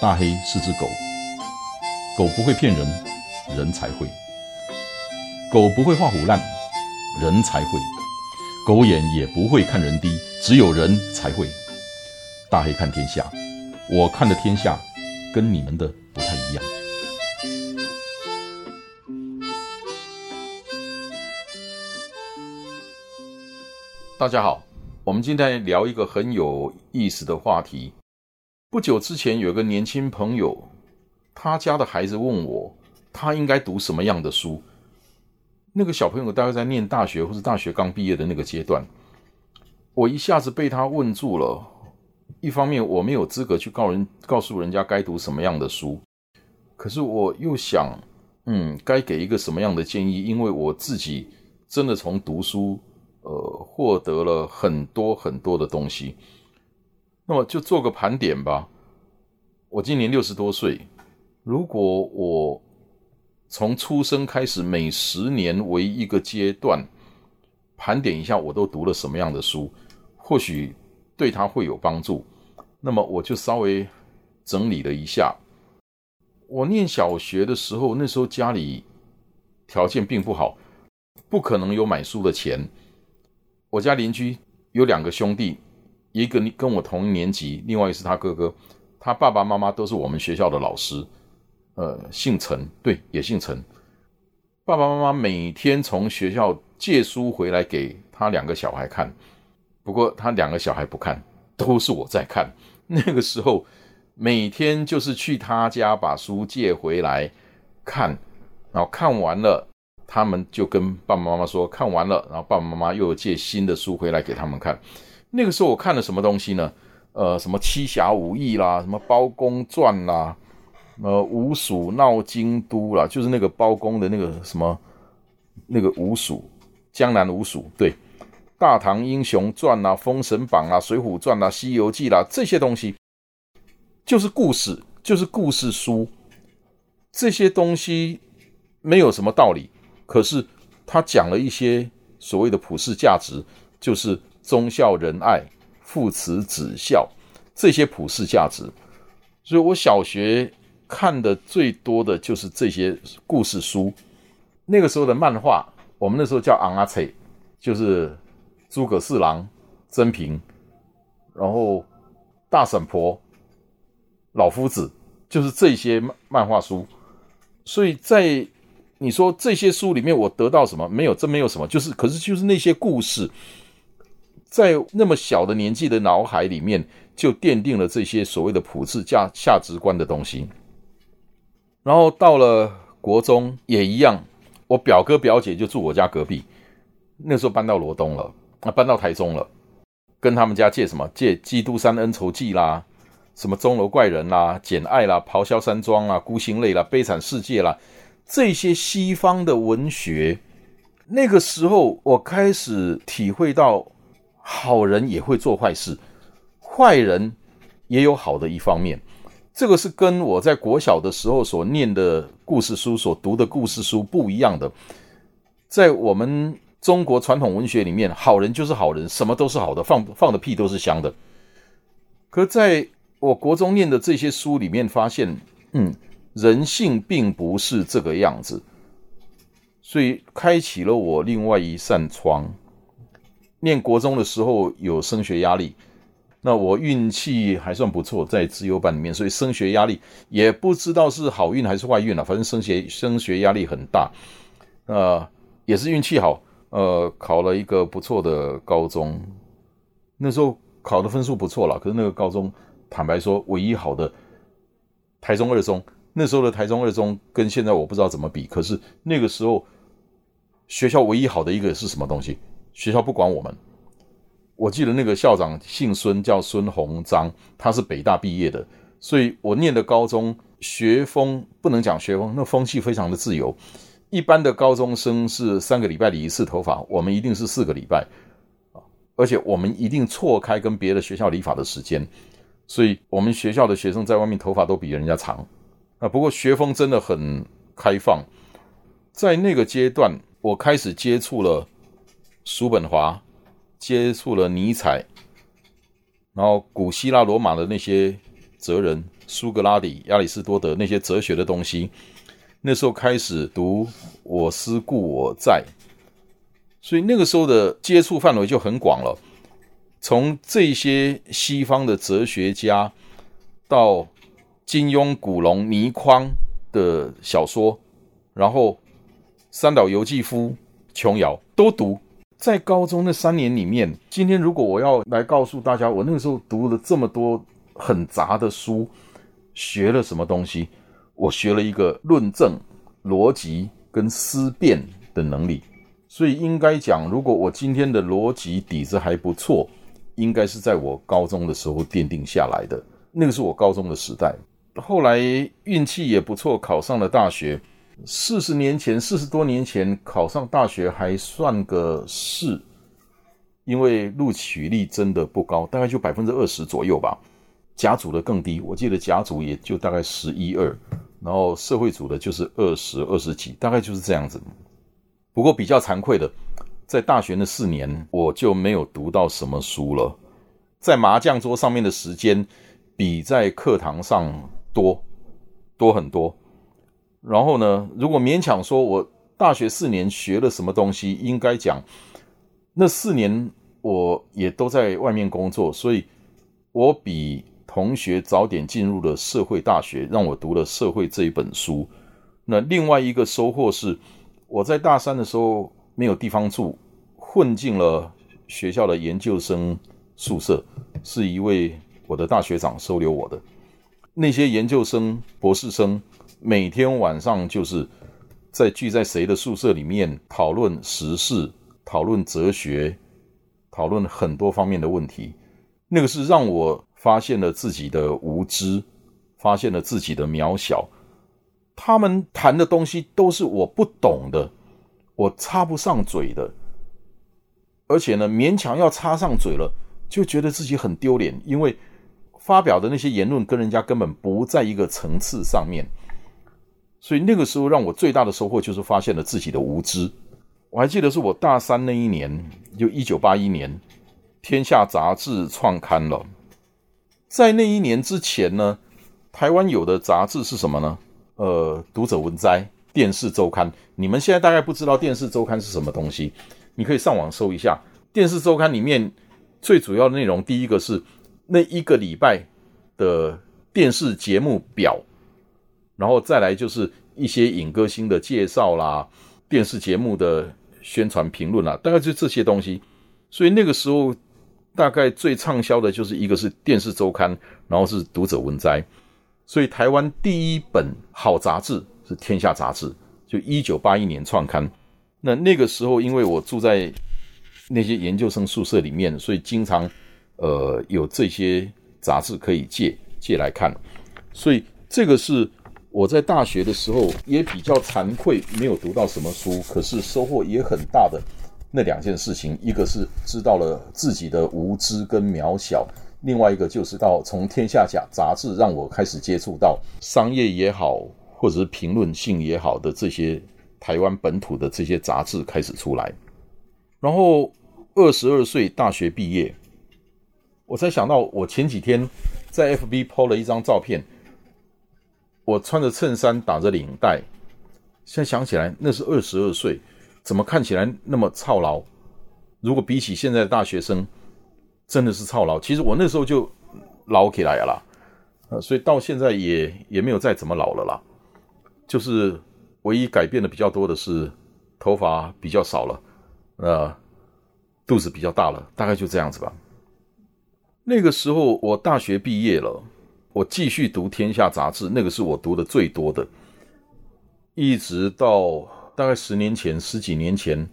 大黑是只狗，狗不会骗人，人才会；狗不会画虎烂，人才会；狗眼也不会看人低，只有人才会。大黑看天下，我看的天下跟你们的不太一样。大家好，我们今天聊一个很有意思的话题。不久之前，有个年轻朋友，他家的孩子问我，他应该读什么样的书？那个小朋友大概在念大学或是大学刚毕业的那个阶段，我一下子被他问住了。一方面，我没有资格去告人告诉人家该读什么样的书，可是我又想，嗯，该给一个什么样的建议？因为我自己真的从读书，呃，获得了很多很多的东西。那么就做个盘点吧。我今年六十多岁，如果我从出生开始，每十年为一个阶段盘点一下，我都读了什么样的书，或许对他会有帮助。那么我就稍微整理了一下。我念小学的时候，那时候家里条件并不好，不可能有买书的钱。我家邻居有两个兄弟。一个跟我同年级，另外一个是他哥哥，他爸爸妈妈都是我们学校的老师，呃，姓陈，对，也姓陈。爸爸妈妈每天从学校借书回来给他两个小孩看，不过他两个小孩不看，都是我在看。那个时候每天就是去他家把书借回来看，然后看完了，他们就跟爸爸妈妈说看完了，然后爸爸妈妈又借新的书回来给他们看。那个时候我看了什么东西呢？呃，什么七侠五义啦，什么包公传啦，呃，吴蜀闹京都啦，就是那个包公的那个什么那个吴蜀，江南吴蜀，对，大唐英雄传啦，封神榜啦，水浒传啦，西游记啦，这些东西就是故事，就是故事书。这些东西没有什么道理，可是他讲了一些所谓的普世价值，就是。忠孝仁爱、父慈子孝，这些普世价值，所以我小学看的最多的就是这些故事书。那个时候的漫画，我们那时候叫昂阿翠，就是诸葛四郎、曾平，然后大婶婆、老夫子，就是这些漫漫画书。所以在你说这些书里面，我得到什么？没有，真没有什么。就是，可是就是那些故事。在那么小的年纪的脑海里面，就奠定了这些所谓的普世价价值观的东西。然后到了国中也一样，我表哥表姐就住我家隔壁，那时候搬到罗东了，啊，搬到台中了，跟他们家借什么？借《基督山恩仇记》啦，什么《钟楼怪人》啦，《简爱》啦，《咆哮山庄》啦，《孤星泪》啦，《悲惨世界》啦，这些西方的文学。那个时候，我开始体会到。好人也会做坏事，坏人也有好的一方面。这个是跟我在国小的时候所念的故事书、所读的故事书不一样的。在我们中国传统文学里面，好人就是好人，什么都是好的，放放的屁都是香的。可在我国中念的这些书里面，发现，嗯，人性并不是这个样子，所以开启了我另外一扇窗。念国中的时候有升学压力，那我运气还算不错，在自由班里面，所以升学压力也不知道是好运还是坏运了，反正升学升学压力很大，呃，也是运气好，呃，考了一个不错的高中，那时候考的分数不错了，可是那个高中坦白说，唯一好的台中二中，那时候的台中二中跟现在我不知道怎么比，可是那个时候学校唯一好的一个是什么东西？学校不管我们，我记得那个校长姓孙，叫孙鸿章，他是北大毕业的，所以我念的高中学风不能讲学风，那风气非常的自由。一般的高中生是三个礼拜理一次头发，我们一定是四个礼拜。啊，而且我们一定错开跟别的学校理发的时间，所以我们学校的学生在外面头发都比人家长，啊。不过学风真的很开放，在那个阶段，我开始接触了叔本华，接触了尼采，然后古希腊罗马的那些哲人，苏格拉底、亚里士多德那些哲学的东西。那时候开始读《我思故我在》，所以那个时候的接触范围就很广了。从这些西方的哲学家，到金庸、古龙、倪匡的小说，然后三岛由纪夫、琼瑶都读。在高中那三年里面，今天如果我要来告诉大家，我那个时候读了这么多很杂的书，学了什么东西。我学了一个论证、逻辑跟思辨的能力，所以应该讲，如果我今天的逻辑底子还不错，应该是在我高中的时候奠定下来的。那个是我高中的时代，后来运气也不错，考上了大学。四十年前，四十多年前考上大学还算个事，因为录取率真的不高，大概就百分之二十左右吧。甲组的更低，我记得甲组也就大概十一二。然后社会组的就是二十二十几，大概就是这样子。不过比较惭愧的，在大学那四年，我就没有读到什么书了。在麻将桌上面的时间，比在课堂上多多很多。然后呢，如果勉强说我大学四年学了什么东西，应该讲那四年我也都在外面工作，所以我比。同学早点进入了社会大学，让我读了《社会》这一本书。那另外一个收获是，我在大三的时候没有地方住，混进了学校的研究生宿舍，是一位我的大学长收留我的。那些研究生、博士生每天晚上就是在聚在谁的宿舍里面讨论时事、讨论哲学、讨论很多方面的问题。那个是让我。发现了自己的无知，发现了自己的渺小。他们谈的东西都是我不懂的，我插不上嘴的。而且呢，勉强要插上嘴了，就觉得自己很丢脸，因为发表的那些言论跟人家根本不在一个层次上面。所以那个时候让我最大的收获就是发现了自己的无知。我还记得是我大三那一年，就一九八一年，《天下》杂志创刊了。在那一年之前呢，台湾有的杂志是什么呢？呃，读者文摘、电视周刊。你们现在大概不知道电视周刊是什么东西，你可以上网搜一下。电视周刊里面最主要的内容，第一个是那一个礼拜的电视节目表，然后再来就是一些影歌星的介绍啦，电视节目的宣传评论啦，大概就这些东西。所以那个时候。大概最畅销的就是一个是电视周刊，然后是读者文摘，所以台湾第一本好杂志是《天下》杂志，就一九八一年创刊。那那个时候，因为我住在那些研究生宿舍里面，所以经常呃有这些杂志可以借借来看。所以这个是我在大学的时候也比较惭愧，没有读到什么书，可是收获也很大的。那两件事情，一个是知道了自己的无知跟渺小，另外一个就是到从《天下》杂杂志让我开始接触到商业也好，或者是评论性也好的这些台湾本土的这些杂志开始出来。然后二十二岁大学毕业，我才想到我前几天在 FB 抛了一张照片，我穿着衬衫打着领带，现在想起来那是二十二岁。怎么看起来那么操劳？如果比起现在的大学生，真的是操劳。其实我那时候就老起来了，呃，所以到现在也也没有再怎么老了啦。就是唯一改变的比较多的是头发比较少了，呃，肚子比较大了，大概就这样子吧。那个时候我大学毕业了，我继续读《天下》杂志，那个是我读的最多的，一直到。大概十年前、十几年前，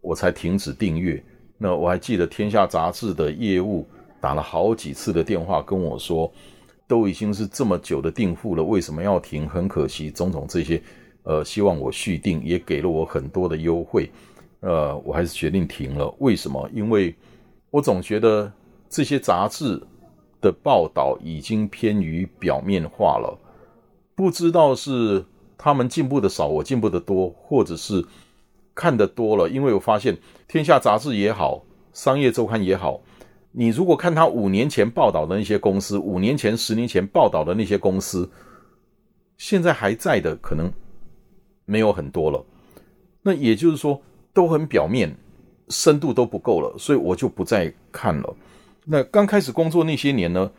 我才停止订阅。那我还记得《天下》杂志的业务打了好几次的电话跟我说，都已经是这么久的订户了，为什么要停？很可惜，种种这些，呃，希望我续订，也给了我很多的优惠。呃，我还是决定停了。为什么？因为我总觉得这些杂志的报道已经偏于表面化了。不知道是他们进步的少，我进步的多，或者是看的多了。因为我发现《天下杂志》也好，《商业周刊》也好，你如果看他五年前报道的那些公司，五年前、十年前报道的那些公司，现在还在的可能没有很多了。那也就是说，都很表面，深度都不够了，所以我就不再看了。那刚开始工作那些年呢，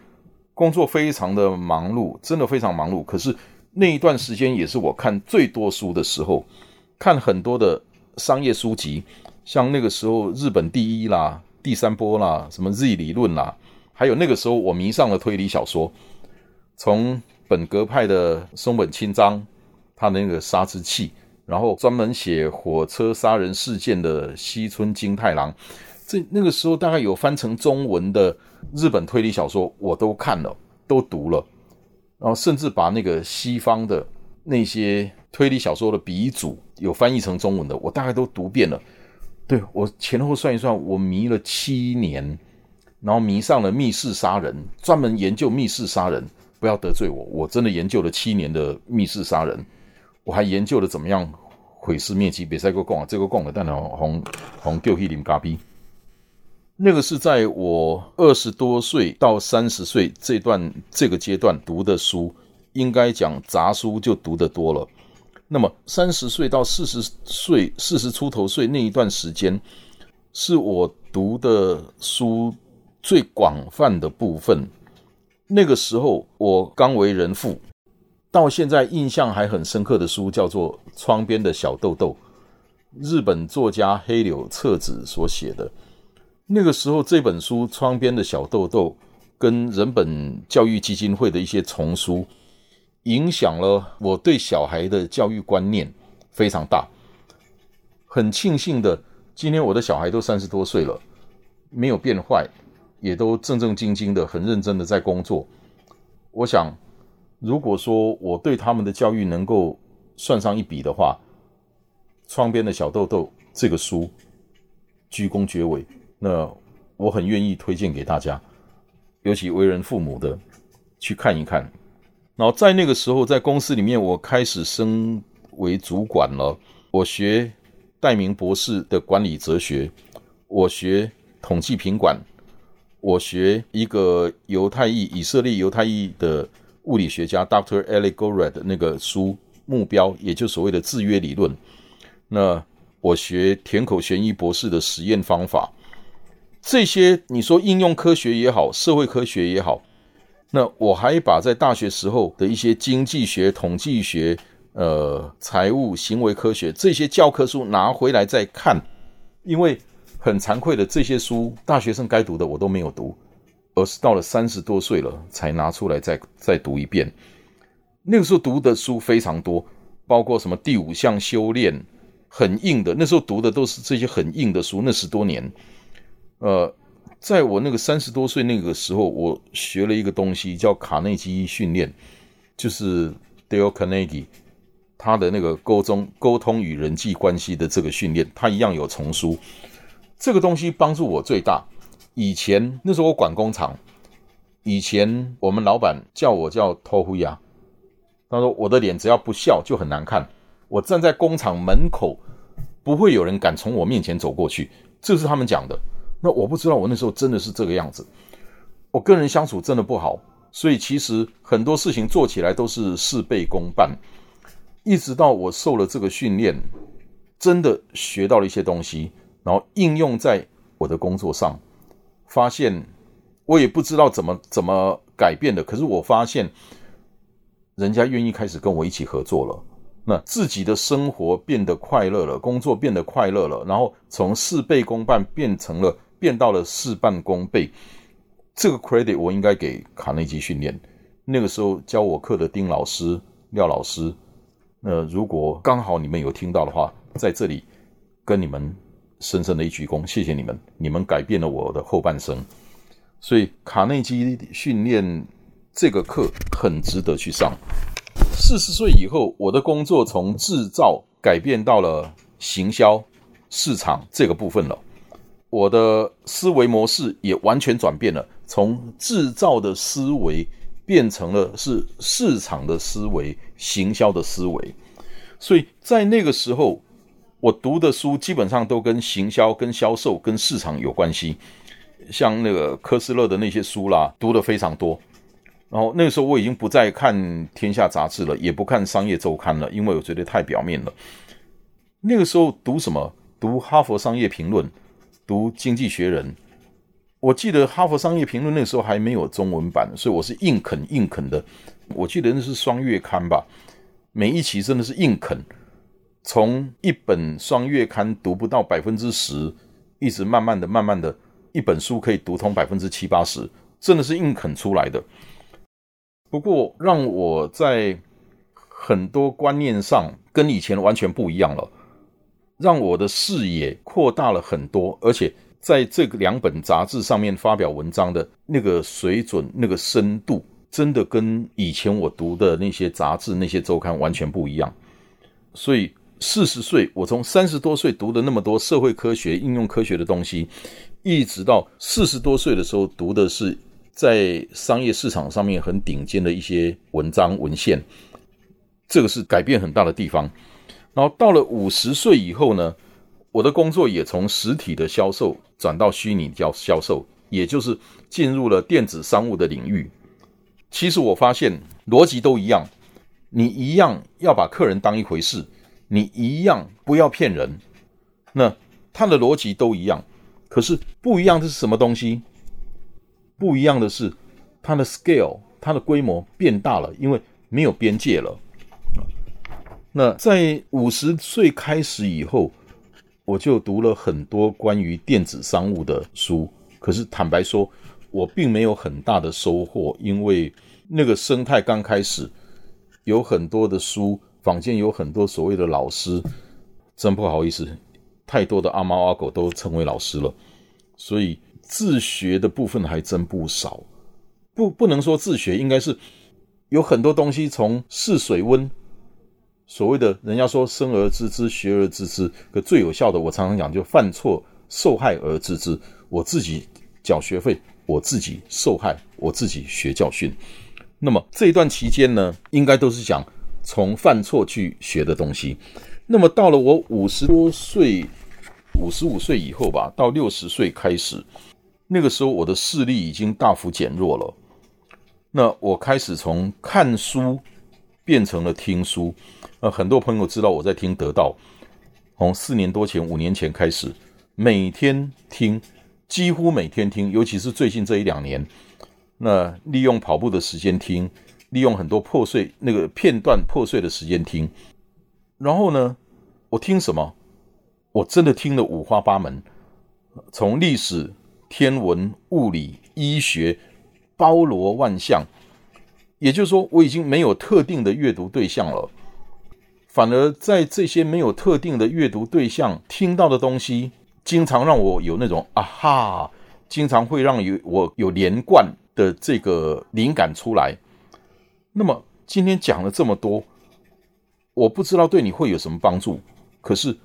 工作非常的忙碌，真的非常忙碌。可是那一段时间也是我看最多书的时候，看很多的商业书籍，像那个时候日本第一啦、第三波啦、什么 Z 理论啦，还有那个时候我迷上了推理小说，从本格派的松本清张，他的那个杀之器，然后专门写火车杀人事件的西村金太郎。这那个时候大概有翻成中文的日本推理小说，我都看了，都读了，然后甚至把那个西方的那些推理小说的鼻祖有翻译成中文的，我大概都读遍了。对我前后算一算，我迷了七年，然后迷上了密室杀人，专门研究密室杀人。不要得罪我，我真的研究了七年的密室杀人，我还研究了怎么样毁尸灭迹。别再给我讲，这个讲了，但红红丢去啉咖啡。那个是在我二十多岁到三十岁这段这个阶段读的书，应该讲杂书就读得多了。那么三十岁到四十岁、四十出头岁那一段时间，是我读的书最广泛的部分。那个时候我刚为人父，到现在印象还很深刻的书叫做《窗边的小豆豆》，日本作家黑柳彻子所写的。那个时候，这本书《窗边的小豆豆》跟人本教育基金会的一些丛书，影响了我对小孩的教育观念非常大。很庆幸的，今天我的小孩都三十多岁了，没有变坏，也都正正经经的、很认真的在工作。我想，如果说我对他们的教育能够算上一笔的话，《窗边的小豆豆》这个书居功绝伟。那我很愿意推荐给大家，尤其为人父母的去看一看。然后在那个时候，在公司里面，我开始升为主管了。我学戴明博士的管理哲学，我学统计品管，我学一个犹太裔以色列犹太裔的物理学家 Doctor Eli Gored 那个书目标，也就所谓的制约理论。那我学田口玄一博士的实验方法。这些你说应用科学也好，社会科学也好，那我还把在大学时候的一些经济学、统计学、呃，财务、行为科学这些教科书拿回来再看，因为很惭愧的，这些书大学生该读的我都没有读，而是到了三十多岁了才拿出来再再读一遍。那个时候读的书非常多，包括什么第五项修炼，很硬的。那时候读的都是这些很硬的书，那十多年。呃，在我那个三十多岁那个时候，我学了一个东西叫卡内基训练，就是 Dale Carnegie 他的那个沟通、沟通与人际关系的这个训练，他一样有丛书。这个东西帮助我最大。以前那时候我管工厂，以前我们老板叫我叫托呼亚，他说我的脸只要不笑就很难看，我站在工厂门口，不会有人敢从我面前走过去，这是他们讲的。那我不知道，我那时候真的是这个样子。我跟人相处真的不好，所以其实很多事情做起来都是事倍功半。一直到我受了这个训练，真的学到了一些东西，然后应用在我的工作上，发现我也不知道怎么怎么改变的。可是我发现，人家愿意开始跟我一起合作了，那自己的生活变得快乐了，工作变得快乐了，然后从事倍功半变成了。变到了事半功倍，这个 credit 我应该给卡内基训练。那个时候教我课的丁老师、廖老师，那如果刚好你们有听到的话，在这里跟你们深深的一鞠躬，谢谢你们，你们改变了我的后半生。所以卡内基训练这个课很值得去上。四十岁以后，我的工作从制造改变到了行销、市场这个部分了。我的思维模式也完全转变了，从制造的思维变成了是市场的思维、行销的思维。所以在那个时候，我读的书基本上都跟行销、跟销售、跟市场有关系。像那个科斯勒的那些书啦，读的非常多。然后那个时候我已经不再看《天下》杂志了，也不看《商业周刊》了，因为我觉得太表面了。那个时候读什么？读《哈佛商业评论》，读《经济学人》。我记得《哈佛商业评论》那时候还没有中文版，所以我是硬啃硬啃的。我记得那是双月刊吧，每一期真的是硬啃，从一本双月刊读不到百分之十，一直慢慢的、慢慢的，一本书可以读通百分之七八十，真的是硬啃出来的。不过让我在很多观念上跟以前完全不一样了，让我的视野扩大了很多，而且。在这两本杂志上面发表文章的那个水准、那个深度，真的跟以前我读的那些杂志、那些周刊完全不一样。所以四十岁，我从三十多岁读的那么多社会科学、应用科学的东西，一直到四十多岁的时候读的是在商业市场上面很顶尖的一些文章文献，这个是改变很大的地方。然后到了五十岁以后呢？我的工作也从实体的销售转到虚拟销销售，也就是进入了电子商务的领域。其实我发现逻辑都一样，你一样要把客人当一回事，你一样不要骗人。那它的逻辑都一样，可是不一样的是什么东西？不一样的是它的 scale，它的规模变大了，因为没有边界了。那在五十岁开始以后。我就读了很多关于电子商务的书，可是坦白说，我并没有很大的收获，因为那个生态刚开始，有很多的书，坊间有很多所谓的老师，真不好意思，太多的阿猫阿狗都成为老师了，所以自学的部分还真不少，不不能说自学，应该是有很多东西从试水温。所谓的人家说生而知之，学而知之，可最有效的，我常常讲就犯错受害而知之。我自己缴学费，我自己受害，我自己学教训。那么这一段期间呢，应该都是讲从犯错去学的东西。那么到了我五十多岁，五十五岁以后吧，到六十岁开始，那个时候我的视力已经大幅减弱了。那我开始从看书变成了听书。呃，很多朋友知道我在听得到，从四年多前、五年前开始，每天听，几乎每天听，尤其是最近这一两年，那利用跑步的时间听，利用很多破碎那个片段破碎的时间听，然后呢，我听什么？我真的听了五花八门，从历史、天文、物理、医学，包罗万象。也就是说，我已经没有特定的阅读对象了。反而在这些没有特定的阅读对象听到的东西，经常让我有那种啊哈，经常会让有我有连贯的这个灵感出来。那么今天讲了这么多，我不知道对你会有什么帮助。可是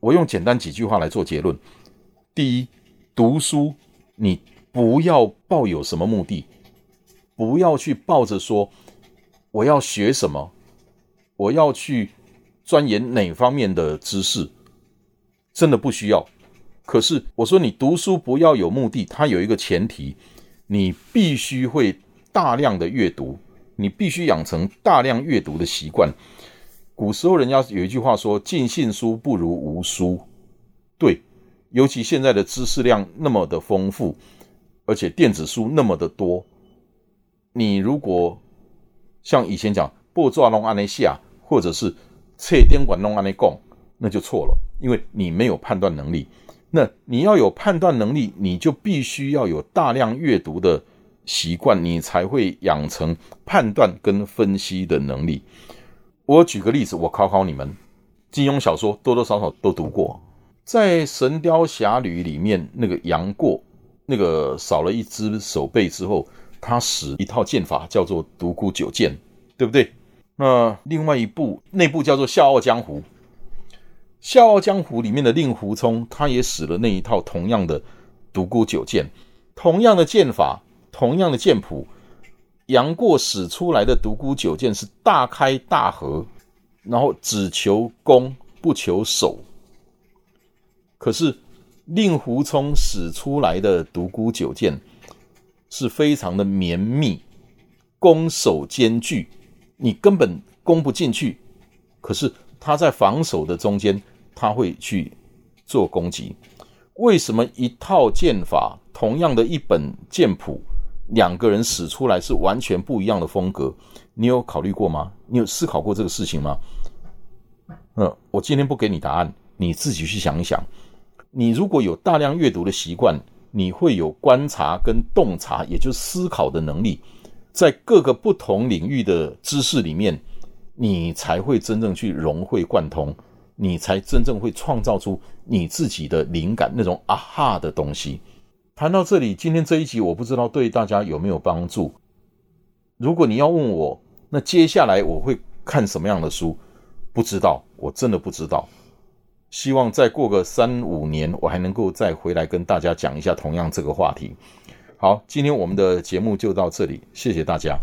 我用简单几句话来做结论：第一，读书你不要抱有什么目的，不要去抱着说我要学什么。我要去钻研哪方面的知识，真的不需要。可是我说你读书不要有目的，它有一个前提，你必须会大量的阅读，你必须养成大量阅读的习惯。古时候人家有一句话说：“尽信书不如无书。”对，尤其现在的知识量那么的丰富，而且电子书那么的多，你如果像以前讲。不做弄安尼下，或者是侧颠管弄安尼讲，那就错了，因为你没有判断能力。那你要有判断能力，你就必须要有大量阅读的习惯，你才会养成判断跟分析的能力。我举个例子，我考考你们，金庸小说多多少少都读过，在《神雕侠侣》里面，那个杨过，那个少了一只手背之后，他使一套剑法叫做独孤九剑，对不对？那另外一部，那部叫做《笑傲江湖》。《笑傲江湖》里面的令狐冲，他也使了那一套同样的独孤九剑，同样的剑法，同样的剑谱，杨过使出来的独孤九剑是大开大合，然后只求攻不求守。可是令狐冲使出来的独孤九剑是非常的绵密，攻守兼具，你根本攻不进去。可是他在防守的中间，他会去做攻击。为什么一套剑法，同样的一本剑谱？两个人使出来是完全不一样的风格，你有考虑过吗？你有思考过这个事情吗？呃，我今天不给你答案，你自己去想一想。你如果有大量阅读的习惯，你会有观察跟洞察，也就是思考的能力，在各个不同领域的知识里面，你才会真正去融会贯通，你才真正会创造出你自己的灵感，那种啊哈的东西。谈到这里，今天这一集我不知道对大家有没有帮助。如果你要问我，那接下来我会看什么样的书？不知道，我真的不知道。希望再过个三五年，我还能够再回来跟大家讲一下同样这个话题。好，今天我们的节目就到这里，谢谢大家。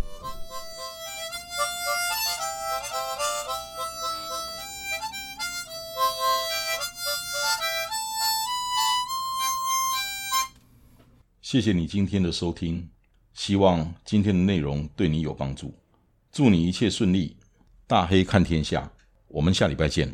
谢谢你今天的收听，希望今天的内容对你有帮助。祝你一切顺利，大黑看天下，我们下礼拜见。